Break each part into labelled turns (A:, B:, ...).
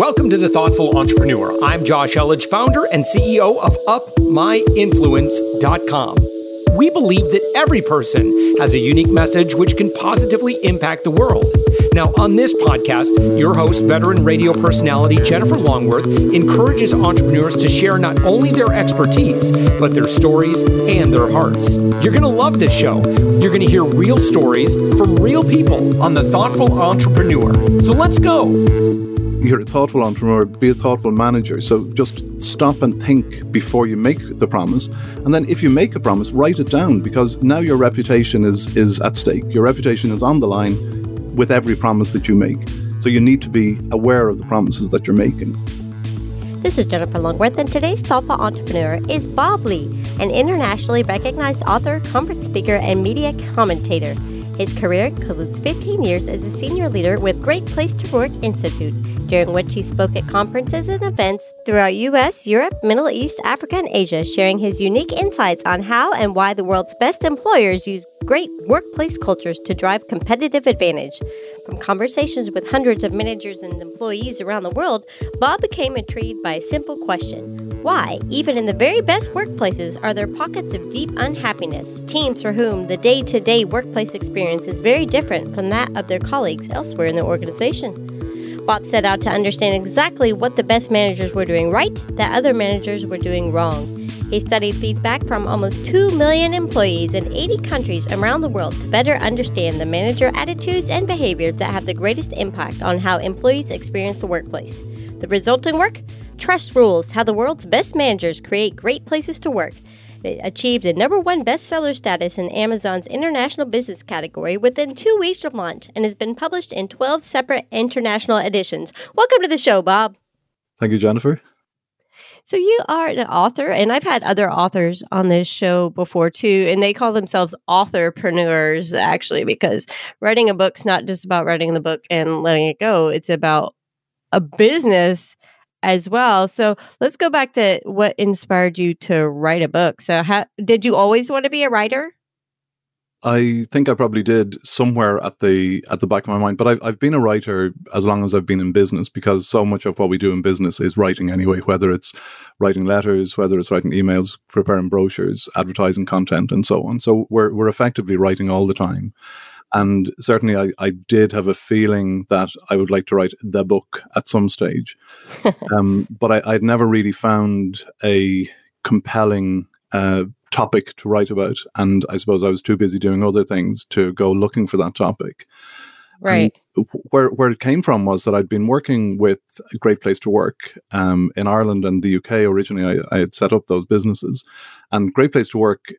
A: Welcome to The Thoughtful Entrepreneur. I'm Josh Elledge, founder and CEO of UpMyInfluence.com. We believe that every person has a unique message which can positively impact the world. Now, on this podcast, your host, veteran radio personality Jennifer Longworth, encourages entrepreneurs to share not only their expertise, but their stories and their hearts. You're going to love this show. You're going to hear real stories from real people on The Thoughtful Entrepreneur. So let's go
B: you're a thoughtful entrepreneur, be a thoughtful manager. So just stop and think before you make the promise. And then if you make a promise, write it down because now your reputation is, is at stake. Your reputation is on the line with every promise that you make. So you need to be aware of the promises that you're making.
C: This is Jennifer Longworth, and today's thoughtful entrepreneur is Bob Lee, an internationally recognized author, conference speaker, and media commentator. His career includes 15 years as a senior leader with Great Place to Work Institute, during which he spoke at conferences and events throughout US, Europe, Middle East, Africa, and Asia, sharing his unique insights on how and why the world's best employers use great workplace cultures to drive competitive advantage. From conversations with hundreds of managers and employees around the world, Bob became intrigued by a simple question why, even in the very best workplaces, are there pockets of deep unhappiness, teams for whom the day to day workplace experience is very different from that of their colleagues elsewhere in the organization? Bob set out to understand exactly what the best managers were doing right that other managers were doing wrong. He studied feedback from almost 2 million employees in 80 countries around the world to better understand the manager attitudes and behaviors that have the greatest impact on how employees experience the workplace. The resulting work? Trust Rules How the World's Best Managers Create Great Places to Work. It achieved the number one bestseller status in Amazon's international business category within two weeks of launch and has been published in 12 separate international editions. Welcome to the show, Bob.
B: Thank you, Jennifer.
C: So, you are an author, and I've had other authors on this show before too, and they call themselves authorpreneurs actually, because writing a book's not just about writing the book and letting it go, it's about a business as well. So let's go back to what inspired you to write a book. So, how did you always want to be a writer?
B: I think I probably did somewhere at the at the back of my mind, but I've I've been a writer as long as I've been in business because so much of what we do in business is writing anyway. Whether it's writing letters, whether it's writing emails, preparing brochures, advertising content, and so on. So we're we're effectively writing all the time. And certainly, I, I did have a feeling that I would like to write the book at some stage. um, but I, would never really found a compelling uh, topic to write about. And I suppose I was too busy doing other things to go looking for that topic.
C: Right.
B: And where where it came from was that I'd been working with a great place to work um, in Ireland and the UK. Originally, I, I had set up those businesses, and Great Place to Work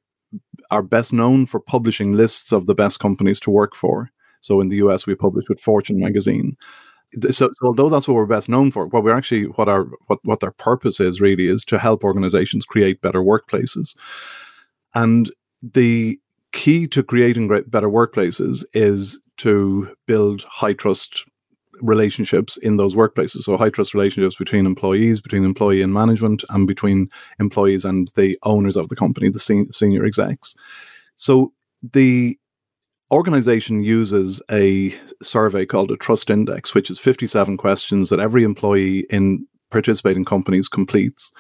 B: are best known for publishing lists of the best companies to work for. So in the US, we publish with Fortune magazine. So, so, although that's what we're best known for, what we're actually what our what what their purpose is really is to help organizations create better workplaces. And the key to creating great, better workplaces is to build high trust relationships in those workplaces. So high trust relationships between employees, between employee and management, and between employees and the owners of the company, the sen- senior execs. So the organization uses a survey called a trust index, which is 57 questions that every employee in participating companies completes.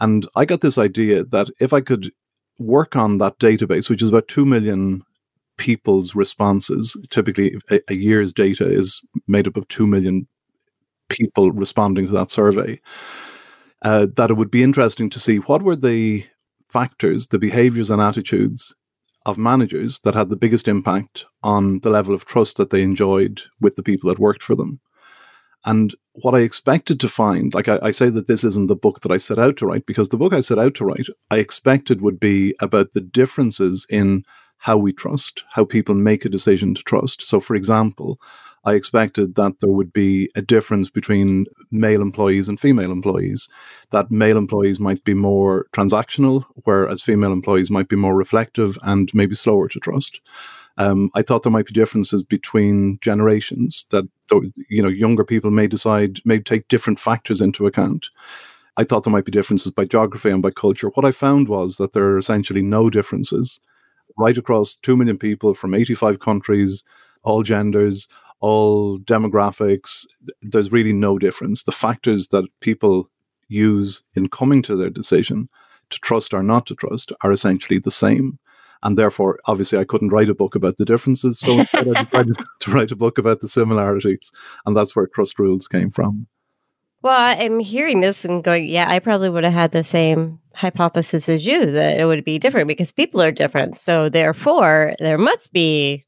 B: And I got this idea that if I could work on that database, which is about 2 million people's responses. Typically, a, a, year's data is made up of 2 million people responding to that survey. Uh, that it would be interesting to see what were the factors, the behaviors and attitudes of managers that had the biggest impact on the level of trust that they enjoyed with the people that worked for them. And what I expected to find, like I, I, say that this isn't the book that I set out to write, because the book I set out to write, I expected would be about the differences in how we trust, how people make a decision to trust. So, for example, I expected that there would be a difference between male employees and female employees, that male employees might be more transactional, whereas female employees might be more reflective and maybe slower to trust. Um, I thought there might be differences between generations that you know younger people may decide may take different factors into account. I thought there might be differences by geography and by culture. What I found was that there are essentially no differences right across 2 million people from 85 countries, all genders, all demographics. There's really no difference. The factors that people use in coming to their decision to trust or not to trust are essentially the same. And therefore, obviously, I couldn't write a book about the differences. So I decided to write a book about the similarities. And that's where trust rules came from.
C: Well, I'm hearing this and going, yeah, I probably would have had the same hypothesis as you that it would be different because people are different. So therefore, there must be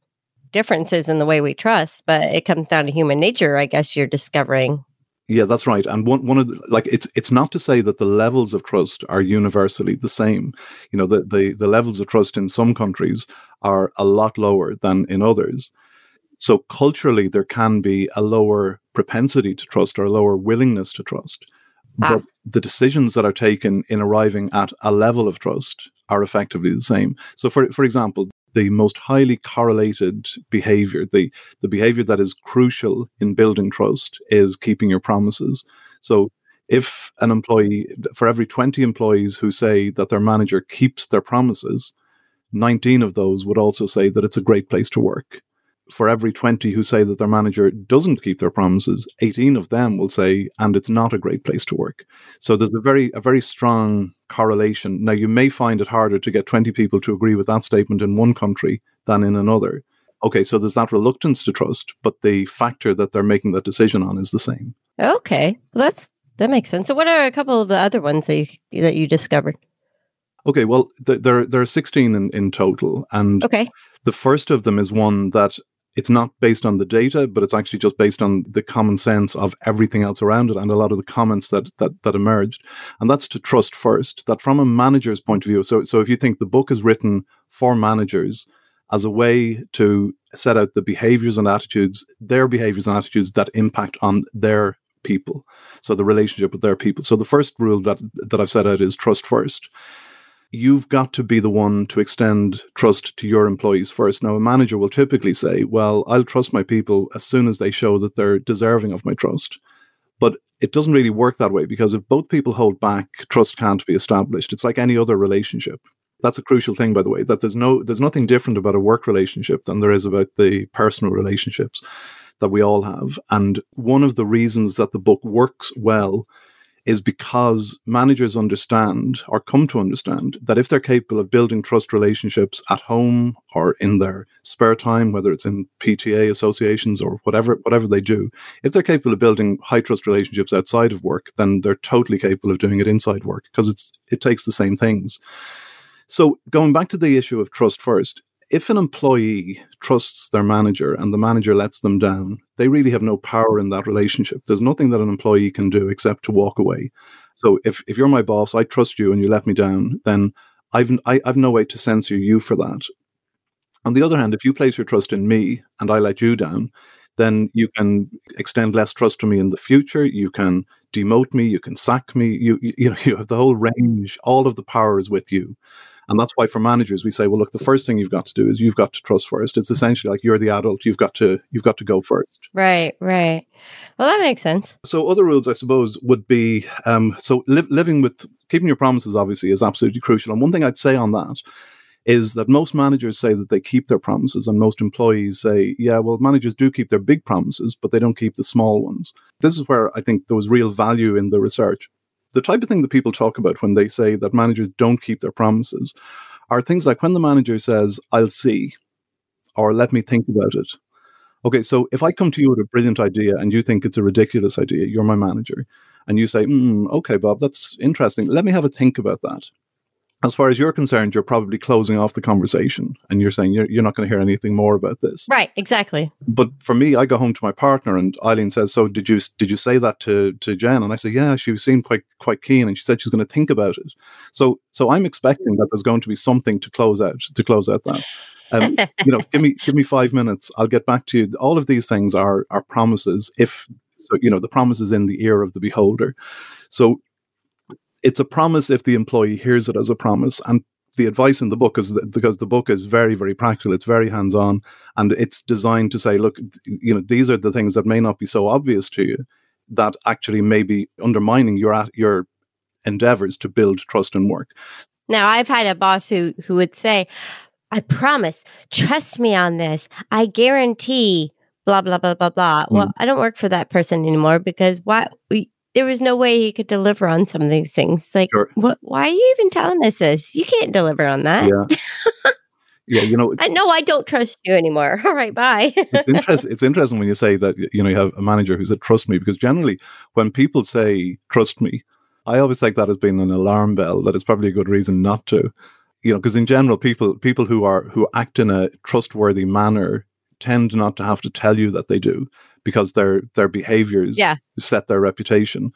C: differences in the way we trust, but it comes down to human nature, I guess you're discovering.
B: Yeah, that's right. And one one of the, like it's it's not to say that the levels of trust are universally the same. You know, the, the the levels of trust in some countries are a lot lower than in others. So culturally, there can be a lower propensity to trust or a lower willingness to trust. Ah. But the decisions that are taken in arriving at a level of trust are effectively the same. So, for for example, the most highly correlated behavior, the the behavior that is crucial in building trust, is keeping your promises. So, if an employee, for every twenty employees who say that their manager keeps their promises, nineteen of those would also say that it's a great place to work for every 20 who say that their manager doesn't keep their promises 18 of them will say and it's not a great place to work. So there's a very a very strong correlation. Now you may find it harder to get 20 people to agree with that statement in one country than in another. Okay so there's that reluctance to trust but the factor that they're making that decision on is the same.
C: Okay well, that's that makes sense. So what are a couple of the other ones that you that you discovered?
B: Okay well th- there there are 16 in, in total and
C: okay.
B: the first of them is one that it's not based on the data, but it's actually just based on the common sense of everything else around it and a lot of the comments that that that emerged. And that's to trust first. That from a manager's point of view. So so if you think the book is written for managers as a way to set out the behaviors and attitudes, their behaviors and attitudes that impact on their people. So the relationship with their people. So the first rule that that I've set out is trust first you've got to be the one to extend trust to your employees first. Now, a manager will typically say, Well, I'll trust my people as soon as they show that they're deserving of my trust. But it doesn't really work that way because if both people hold back, trust can't be established. It's like any other relationship. That's a crucial thing, by the way, that there's no there's nothing different about a work relationship than there is about the personal relationships that we all have. And one of the reasons that the book works well is because managers understand or come to understand that if they're capable of building trust relationships at home or in their spare time, whether it's in PTA associations or whatever whatever they do, if they're capable of building high trust relationships outside of work, then they're totally capable of doing it inside work because it's it takes the same things. So going back to the issue of trust first, if an employee trusts their manager and the manager lets them down, they really have no power in that relationship. There's nothing that an employee can do except to walk away. So if, if you're my boss, I trust you and you let me down, then I've, I, I've no way to censor you for that. On the other hand, if you place your trust in me and I let you down, then you can extend less trust to me in the future. You can demote me. You can sack me. You, you, you know, you have the whole range. All of the power is with you. And that's why for managers we say, well, look, the first thing you've got to do is you've got to trust first. It's essentially like you're the adult. You've got to you've got to go first.
C: Right, right. Well, that makes sense.
B: So other rules, I suppose, would be um, so li- living with keeping your promises. Obviously, is absolutely crucial. And one thing I'd say on that is that most managers say that they keep their promises, and most employees say, yeah, well, managers do keep their big promises, but they don't keep the small ones. This is where I think there was real value in the research the type of thing that people talk about when they say that managers don't keep their promises are things like when the manager says, I'll see, or let me think about it. Okay, so if I come to you with a brilliant idea and you think it's a ridiculous idea, you're my manager, and you say, mm, okay, Bob, that's interesting. Let me have a think about that as far as you're concerned, you're probably closing off the conversation and you're saying you're, you're not going to hear anything more about this.
C: Right, exactly.
B: But for me, I go home to my partner and Eileen says, So did you did you say that to, to Jen? And I say, Yeah, she seemed quite quite keen and she said she's going to think about it. So so I'm expecting that there's going to be something to close out to close out that. Um, you know, give me give me five minutes. I'll get back to you. All of these things are are promises. If so, you know, the promise is in the ear of the beholder. So it's a promise if the employee hears it as a promise. And the advice in the book is that, because the book is very, very practical. It's very hands on, and it's designed to say, look, you know, these are the things that may not be so obvious to you that actually may be undermining your your endeavors to build trust and work.
C: Now, I've had a boss who who would say, "I promise, trust me on this. I guarantee." blah blah blah blah blah. Hmm. Well, I don't work for that person anymore because why we there was no way he could deliver on some of these things. Like,
B: Sure.
C: what? Why are you even telling us this? You can't deliver on that.
B: Yeah. yeah, you know,
C: I know I don't trust you anymore. All right, bye.
B: it's interesting. It's interesting when you say that you know you have a manager who said trust me because generally when people say trust me, I always take that as being an alarm bell that it's probably a good reason not to. You know, because in general, people people who are who act in a trustworthy manner tend not to have to tell you that they do because their their behaviors
C: Yeah.
B: set their reputation.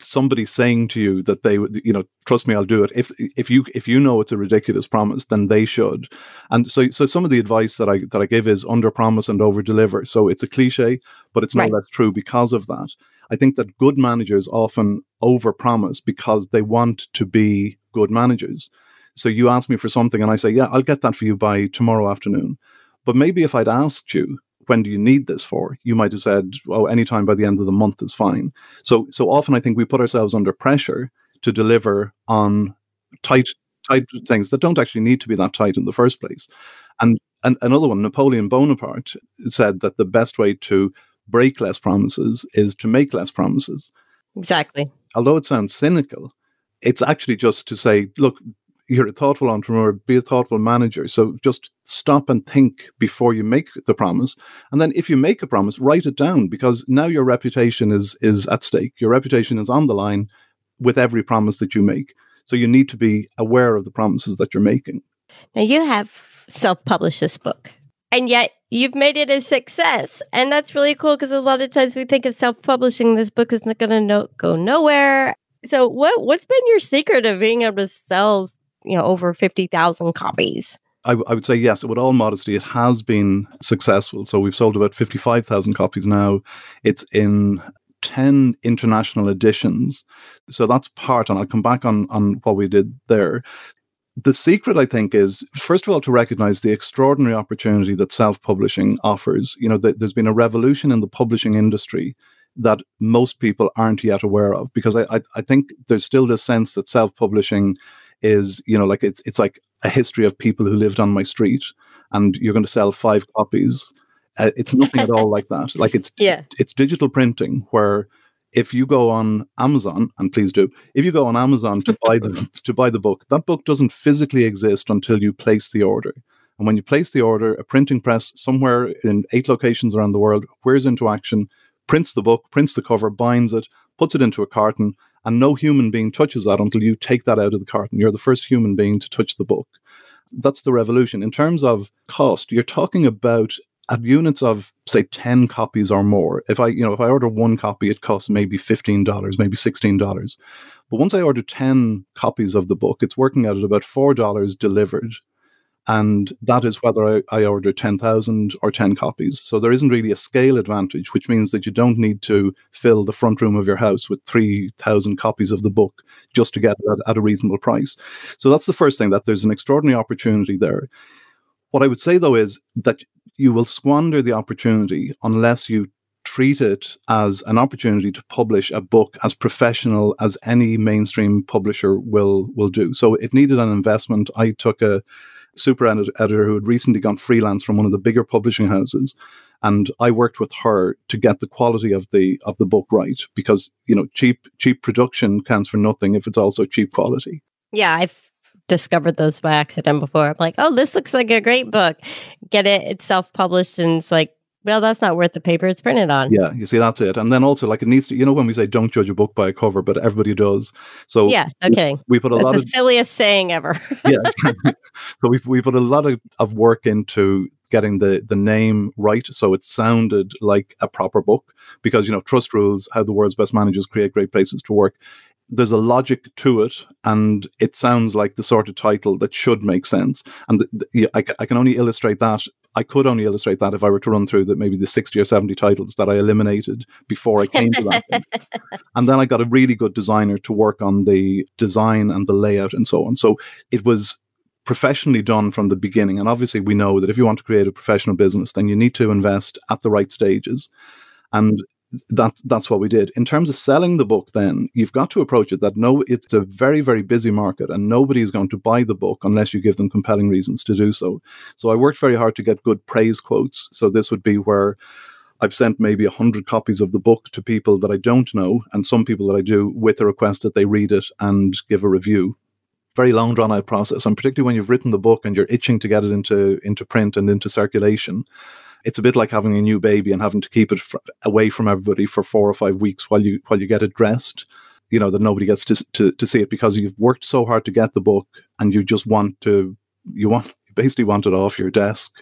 B: Somebody saying to you that they would, you know, trust me, I'll do it. If if you if you know it's a ridiculous promise, then they should. And so so some of the advice that I that I give is under promise and over deliver. So it's a cliche, but it's no
C: Right.
B: less true because of that. I think that good managers often over promise because they want to be good managers. So you ask me for something and I say, yeah, I'll get that for you by tomorrow afternoon. But maybe if I'd asked you, when do you need this for? You might have said, oh, anytime by the end of the month is fine. So so often I think we put ourselves under pressure to deliver on tight tight things that don't actually need to be that tight in the first place. And, and another one, Napoleon Bonaparte said that the best way to break less promises is to make less promises.
C: exactly.
B: Although it sounds cynical, it's actually just to say, look, you're a thoughtful entrepreneur, be a thoughtful manager. So just stop and think before you make the promise. And then if you make a promise, write it down because now your reputation is is at stake. Your reputation is on the line with every promise that you make. So you need to be aware of the promises that you're making.
C: Now you have self-published this book, and yet you've made it a success, and that's really cool because a lot of times we think of self-publishing. This book is not going to no- go nowhere. So, what what's been your secret of being able to sell, you know, over fifty thousand copies?
B: I, w- I would say yes, with all modesty, it has been successful. So we've sold about 55,000 copies now. It's in 10 international editions. So that's part, and I'll come back on, on what we did there. The secret, I think, is first of all to recognize the extraordinary opportunity that self publishing offers. You know, th- there's been a revolution in the publishing industry that most people aren't yet aware of because I, I, I think there's still this sense that self publishing is, you know, like it's, it's like a history of people who lived on my street and you're going to sell five copies. Uh, it's nothing at all like that. Like it's
C: Yeah,
B: it's digital printing where if you go on Amazon, and please do, if you go on Amazon to buy the to buy the book, that book doesn't physically exist until you place the order. And when you place the order, a printing press somewhere in eight locations around the world whirs into action, prints the book, prints the cover, binds it, puts it into a carton, and no human being touches that until you take that out of the carton. You're the first human being to touch the book. That's the revolution. In terms of cost, you're talking about at units of say 10 copies or more if i you know if i order one copy it costs maybe $15 maybe $16 but once i order 10 copies of the book it's working out at about $4 delivered and that is whether I, I order 10,000 or 10 copies. So there isn't really a scale advantage, which means that you don't need to fill the front room of your house with 3,000 copies of the book just to get it at, at a reasonable price. So that's the first thing, that there's an extraordinary opportunity there. What I would say, though, is that you will squander the opportunity unless you treat it as an opportunity to publish a book as professional as any mainstream publisher will will do. So it needed an investment. I took a super edit- editor who had recently gone freelance from one of the bigger publishing houses and I worked with her to get the quality of the of the book right because you know cheap cheap production counts for nothing if it's also cheap quality.
C: yeah, I've discovered those by accident before. I'm like, oh, this looks like a great book. Get it? It's self-published, and it's like, well, that's not worth the paper it's printed on.
B: Yeah, you see that's it. And then also like it needs to you know when we say don't judge a book by a cover but everybody does. So
C: Yeah, no kidding.
B: we put a
C: That's
B: lot
C: the
B: of
C: silliest saying ever.
B: yeah, exactly. so we we put a lot of, of work into getting the the name right so it sounded like a proper book because you know trust rules how the world's best managers create great places to work there's a logic to it and it sounds like the sort of title that should make sense and the, the, yeah, I, I can only illustrate that i could only illustrate that if i were to run through that maybe the 60 or 70 titles that i eliminated before i came to that thing. and then i got a really good designer to work on the design and the layout and so on so it was professionally done from the beginning. And obviously, we know that if you want to create a professional business, then you need to invest at the right stages. And that's that's what we did. In terms of selling the book, then you've got to approach it that no, it's a very very busy market, and nobody is going to buy the book unless you give them compelling reasons to do so. So I worked very hard to get good praise quotes. So this would be where I've sent maybe a hundred copies of the book to people that I don't know, and some people that I do, with a request that they read it and give a review. Very long drawn out process, and particularly when you've written the book and you're itching to get it into into print and into circulation it's a bit like having a new baby and having to keep it fr- away from everybody for four or five weeks while you while you get it dressed. You know that nobody gets to, to to see it because you've worked so hard to get the book and you just want to you want you basically want it off your desk,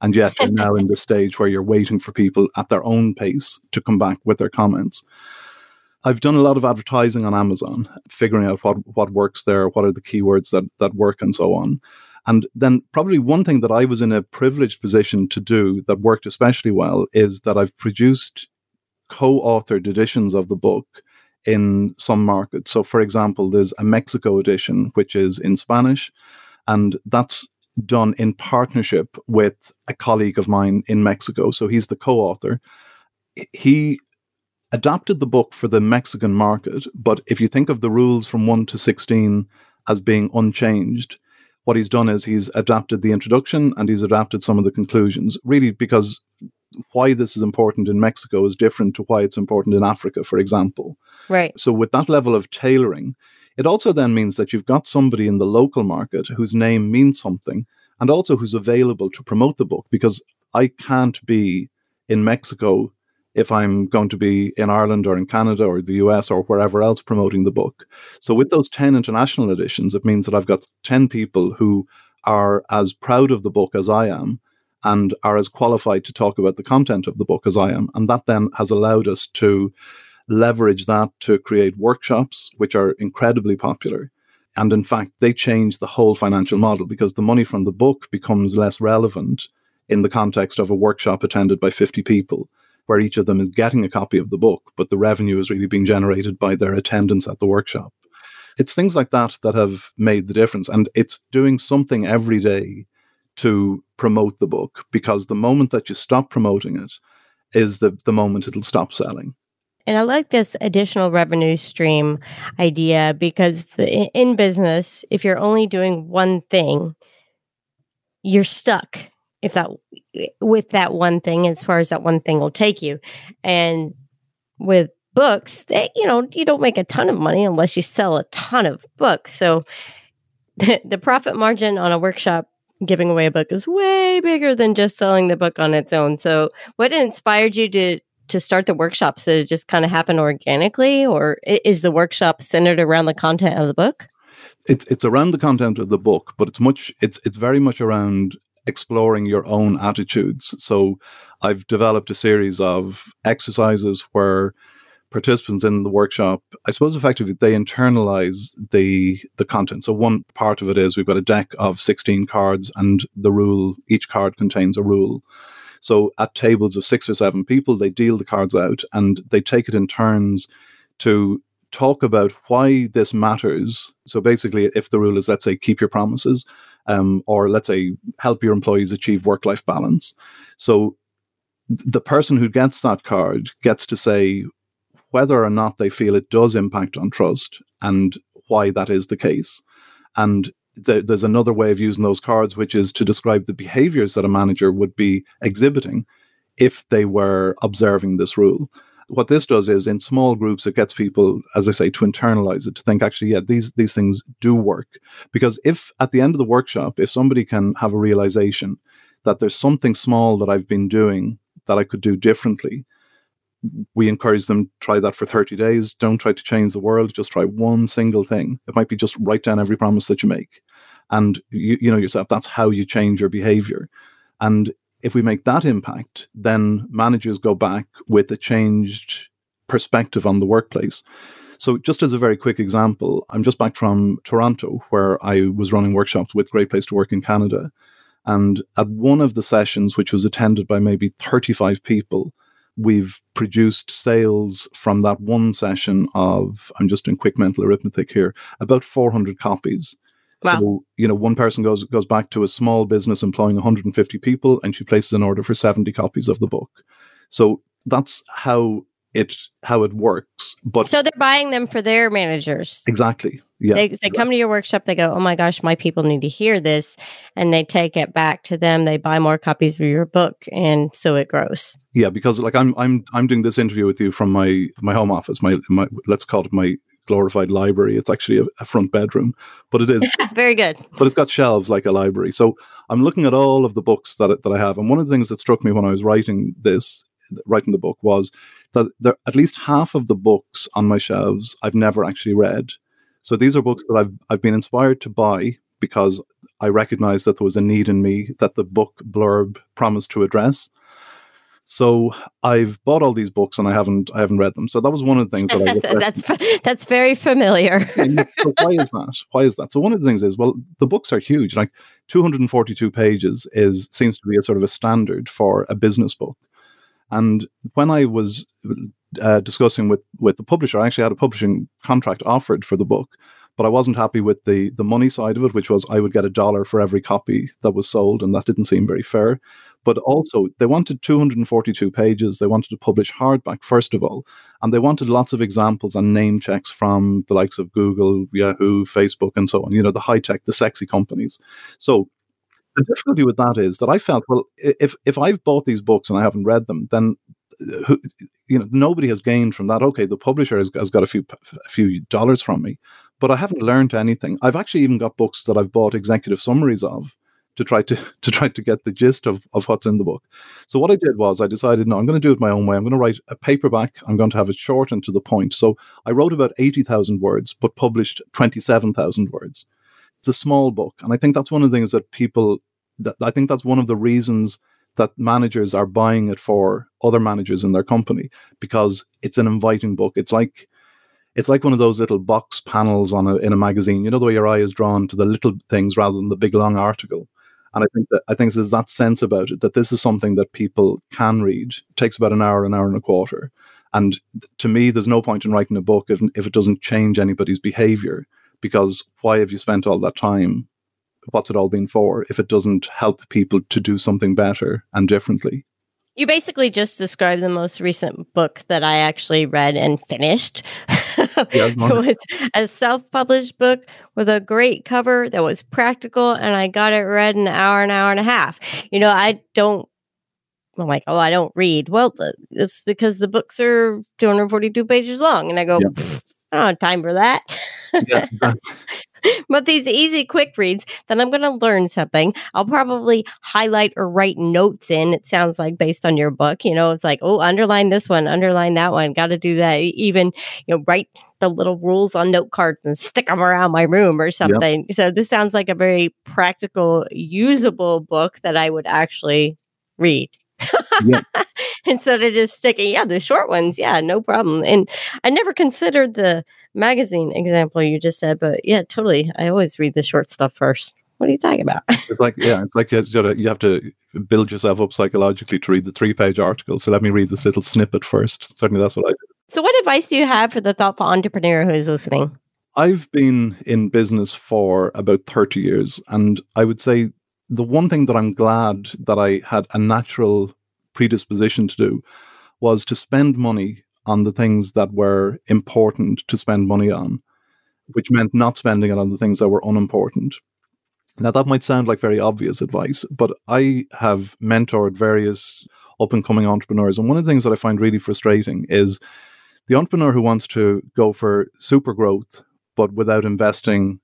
B: and yet you're now in the stage where you're waiting for people at their own pace to come back with their comments. I've done a lot of advertising on Amazon, figuring out what what works there, what are the keywords that that work, and so on. And then, probably one thing that I was in a privileged position to do that worked especially well is that I've produced co authored editions of the book in some markets. So, for example, there's a Mexico edition, which is in Spanish, and that's done in partnership with a colleague of mine in Mexico. So, he's the co author. He adapted the book for the Mexican market, but if you think of the rules from 1 to 16 as being unchanged, what he's done is he's adapted the introduction and he's adapted some of the conclusions, really because why this is important in Mexico is different to why it's important in Africa, for example.
C: Right.
B: So, with that level of tailoring, it also then means that you've got somebody in the local market whose name means something and also who's available to promote the book because I can't be in Mexico if I'm going to be in Ireland or in Canada or the US or wherever else promoting the book. So with those 10 international editions, it means that I've got 10 people who are as proud of the book as I am and are as qualified to talk about the content of the book as I am. And that then has allowed us to leverage that to create workshops, which are incredibly popular. And in fact, they change the whole financial model because the money from the book becomes less relevant in the context of a workshop attended by 50 people where each of them is getting a copy of the book, but the revenue is really being generated by their attendance at the workshop. It's things like that that have made the difference. And it's doing something every day to promote the book because the moment that you stop promoting it is the, the moment it'll stop selling.
C: And I like this additional revenue stream idea because in business, if you're only doing one thing, you're stuck if that with that one thing as far as that one thing will take you. And with books you know you don't make a ton of money unless you sell a ton of books. So the, the profit margin on a workshop giving away a book is way bigger than just selling the book on its own. So what inspired you to to start the workshops? Did it just kind of happen organically or is the workshop centered around the content of the book?
B: It's it's around the content of the book, but it's much it's it's very much around exploring your own attitudes. So I've developed a series of exercises where participants in the workshop, I suppose effectively they internalize the the content. So one part of it is we've got a deck of 16 cards and the rule each card contains a rule. So at tables of 6 or 7 people they deal the cards out and they take it in turns to talk about why this matters. So basically if the rule is let's say keep your promises, um, or let's say help your employees achieve work life balance. So the person who gets that card gets to say whether or not they feel it does impact on trust and why that is the case. And th- there's another way of using those cards, which is to describe the behaviors that a manager would be exhibiting if they were observing this rule what this does is in small groups it gets people as i say to internalize it to think actually yeah these these things do work. Because if at the end of the workshop if somebody can have a realization that there's something small that i've been doing that i could do differently we encourage them try that for 30 days. Don't try to change the world. Just try one single thing. It might be just write down every promise that you make. And you, you know yourself that's how you change your behavior. And if we make that impact, then managers go back with a changed perspective on the workplace. So, just as a very quick example, I'm just back from Toronto, where I was running workshops with Great Place to Work in Canada. And at one of the sessions, which was attended by maybe 35 people, we've produced sales from that one session of, I'm just doing quick mental arithmetic here, about 400 copies. Wow. So, you know, one person goes goes back to a small business employing 150 people and she places an order for 70 copies of the book. So that's how it how it works. But
C: so they're buying them for their managers.
B: Exactly. Yeah.
C: They, they come to your workshop. They go, "Oh my gosh, my people need to hear this," and they take it back to them. They buy more copies of your book, and so it grows.
B: Yeah, because like I'm I'm I'm doing this interview with you from my my home office. My my let's call it my glorified library. It's actually a, a front bedroom, but it is
C: very good.
B: But it's got shelves like a library. So I'm looking at all of the books that that I have, and one of the things that struck me when I was writing this, writing the book, was that there, at least half of the books on my shelves I've never actually read. So these are books that I've I've been inspired to buy because I recognized that there was a need in me that the book blurb promised to address. So I've bought all these books and I haven't I haven't read them. So that was one of the things that I
C: that's that's very familiar.
B: so why is that? Why is that? So one of the things is well the books are huge. Like 242 pages is seems to be a sort of a standard for a business book. And when I was uh, discussing with with the publisher, I actually had a publishing contract offered for the book, but I wasn't happy with the the money side of it, which was I would get a dollar for every copy that was sold, and that didn't seem very fair. But also, they wanted 242 pages. They wanted to publish hardback first of all, and they wanted lots of examples and name checks from the likes of Google, Yahoo, Facebook, and so on. You know, the high tech, the sexy companies. So the difficulty with that is that I felt, well, if if I've bought these books and I haven't read them, then uh, you know nobody has gained from that. Okay, the publisher has, has got a few a few dollars from me, but I haven't learned anything. I've actually even got books that I've bought executive summaries of to try to to try to get the gist of, of what's in the book. So what I did was I decided, no, I'm going to do it my own way. I'm going to write a paperback. I'm going to have it short and to the point. So I wrote about eighty thousand words, but published twenty seven thousand words. It's a small book, and I think that's one of the things that people that I think that's one of the reasons that managers are buying it for other managers in their company because it's an inviting book. It's like it's like one of those little box panels on a in a magazine. You know the way your eye is drawn to the little things rather than the big long article. And I think that I think there's that sense about it that this is something that people can read. It takes about an hour, an hour and a quarter. And to me, there's no point in writing a book if if it doesn't change anybody's behavior. Because why have you spent all that time what's it all been for if it doesn't help people to do something better and differently?
C: You basically just described the most recent book that I actually read and finished. It was a self published book with a great cover that was practical, and I got it read in an hour, an hour and a half. You know, I don't I'm like, oh, I don't read. Well, it's because the books are 242 pages long. And I go, yeah. I don't have time for that. yeah, but these easy quick reads, then I'm going to learn something. I'll probably highlight or write notes in. It sounds like based on your book, you know, it's like, oh, underline this one, underline that one. Got to do that. Even, you know, write the little rules on note cards and stick them around my room or something. Yep. So this sounds like a very practical, usable book that I would actually read. Yeah. Instead of just sticking, yeah, the short ones, yeah, no problem. And I never considered the magazine example you just said, but yeah, totally. I always read the short stuff first. What are you talking about?
B: it's like, yeah, it's like you have to build yourself up psychologically to read the three page article. So let me read this little snippet first. Certainly that's what I do.
C: So, what advice do you have for the thoughtful entrepreneur who is listening?
B: I've been in business for about 30 years. And I would say the one thing that I'm glad that I had a natural predisposition to do was to spend money on the things that were important to spend money on, which meant not spending it on the things that were unimportant. Now, that might sound like very obvious advice, but I have mentored various up and coming entrepreneurs. And one of the things that I find really frustrating is the entrepreneur who wants to go for super growth, but without investing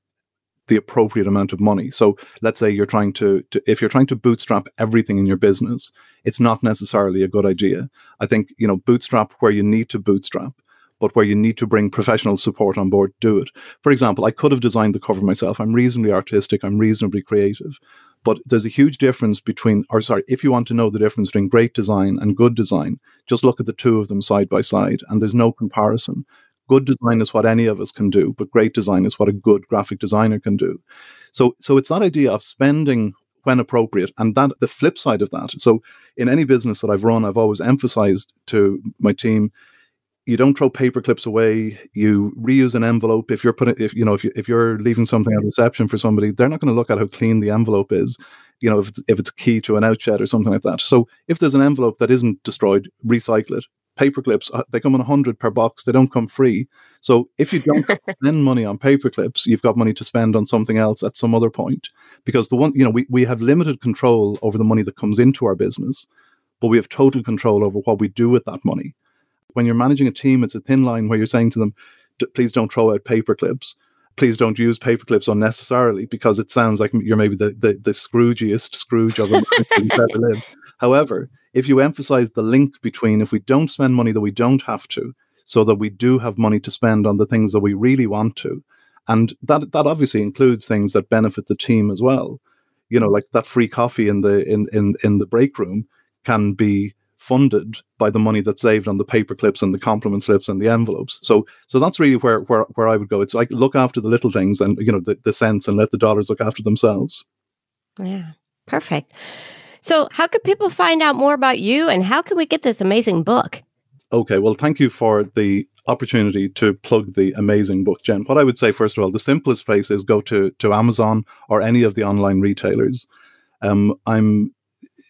B: the appropriate amount of money. So let's say you're trying to, to, if you're trying to bootstrap everything in your business, it's not necessarily a good idea. I think, you know, bootstrap where you need to bootstrap, but where you need to bring professional support on board, do it. For example, I could have designed the cover myself. I'm reasonably artistic, I'm reasonably creative. But there's a huge difference between, or sorry, if you want to know the difference between great design and good design, just look at the two of them side by side, and there's no comparison. Good design is what any of us can do, but great design is what a good graphic designer can do. So, so it's that idea of spending when appropriate, and that the flip side of that. So, in any business that I've run, I've always emphasized to my team you don't throw paper clips away. You reuse an envelope. If you're putting, if you know, if you if you're leaving something at reception for somebody, they're not going to look at how clean the envelope is. You know, if it's, if it's key to an outshed or something like that. So if there's an envelope that isn't destroyed, recycle it paper clips, uh, they come in 100 per box. They don't come free. So if you don't spend money on paper clips, you've got money to spend on something else at some other point. Because the one, you know, we, we have limited control over the money that comes into our business, but we have total control over what we do with that money. When you're managing a team, it's a thin line where you're saying to them, please don't throw out paper clips please don't use paper clips unnecessarily because it sounds like you're maybe the, the, the Scroogiest Scrooge of a ever lived. However, if you emphasize the link between if we don't spend money that we don't have to, so that we do have money to spend on the things that we really want to, and that that obviously includes things that benefit the team as well. You know, like that free coffee in the in in in the break room can be funded by the money that's saved on the paper clips and the compliment slips and the envelopes. So so that's really where where, where I would go. It's like look after the little things and you know the, the cents and let the dollars look after themselves.
C: Yeah. Perfect. So how could people find out more about you and how can we get this amazing book?
B: Okay, well thank you for the opportunity to plug the amazing book, Jen. What I would say first of all, the simplest place is go to to Amazon or any of the online retailers. Um, I'm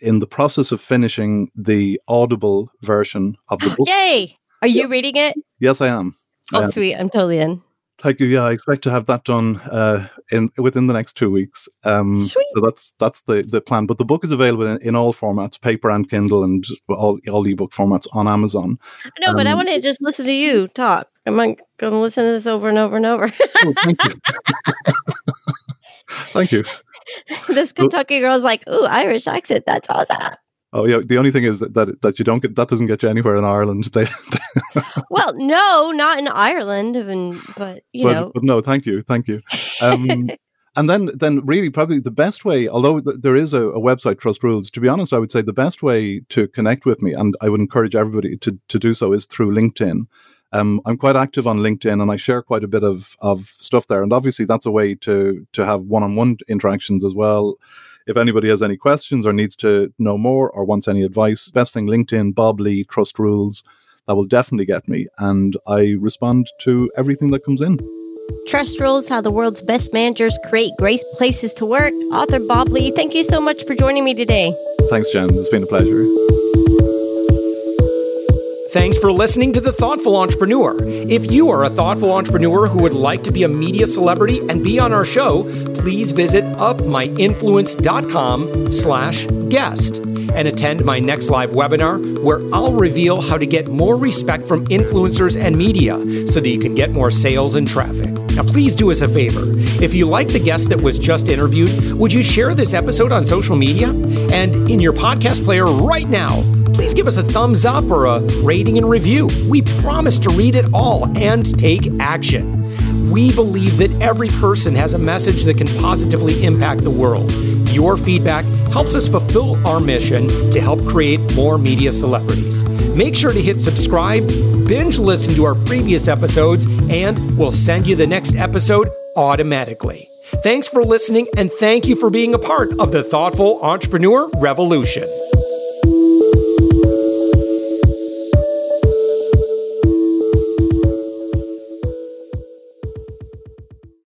B: in the process of finishing the Audible version of the book.
C: Yay! Are you reading it?
B: Yes, I am.
C: Oh, um, sweet! I'm totally in.
B: Thank you. Yeah, I expect to have that done uh, in within the next two weeks. Um, Sweet. So that's that's the, the plan. But the book is available in, in all formats, paper and Kindle, and all all ebook formats on Amazon.
C: No, um, but I um, want to just listen to you talk. I'm going to listen to this over and over and over? oh,
B: thank you. thank you.
C: this Kentucky girl's like, "Ooh, Irish accent. That's awesome."
B: Oh yeah, the only thing is that that you don't get that doesn't get you anywhere in Ireland. They,
C: well, no, not in Ireland, even, but you
B: but,
C: know.
B: But no, thank you, thank you. Um, and then, then really, probably the best way, although th- there is a, a, website, Trust Rules. To be honest, I would say the best way to connect with me, and I would encourage everybody to to do so, is through LinkedIn. Um, I'm quite active on LinkedIn, and I share quite a bit of of stuff there. And obviously, that's a way to to have one on one interactions as well. If anybody has any questions or needs to know more or wants any advice, best thing LinkedIn, Bob Lee, Trust Rules. That will definitely get me. And I respond to everything that comes in.
C: Trust Rules How the World's Best Managers Create Great Places to Work. Author Bob Lee, thank you so much for joining me today.
B: Thanks, Jen. It's been a pleasure.
A: Thanks for listening to The Thoughtful Entrepreneur. If you are a thoughtful entrepreneur who would like to be a media celebrity and be on our show, please visit upmyinfluence.com slash guest and attend my next live webinar where I'll reveal how to get more respect from influencers and media so that you can get more sales and traffic. Now, please do us a favor. If you like the guest that was just interviewed, would you share this episode on social media? And in your podcast player right now, please give us a thumbs up or a rating and review. We promise to read it all and take action. We believe that every person has a message that can positively impact the world. Your feedback helps us fulfill our mission to help create more media celebrities. Make sure to hit subscribe, binge listen to our previous episodes, and we'll send you the next episode automatically. Thanks for listening, and thank you for being a part of the Thoughtful Entrepreneur Revolution.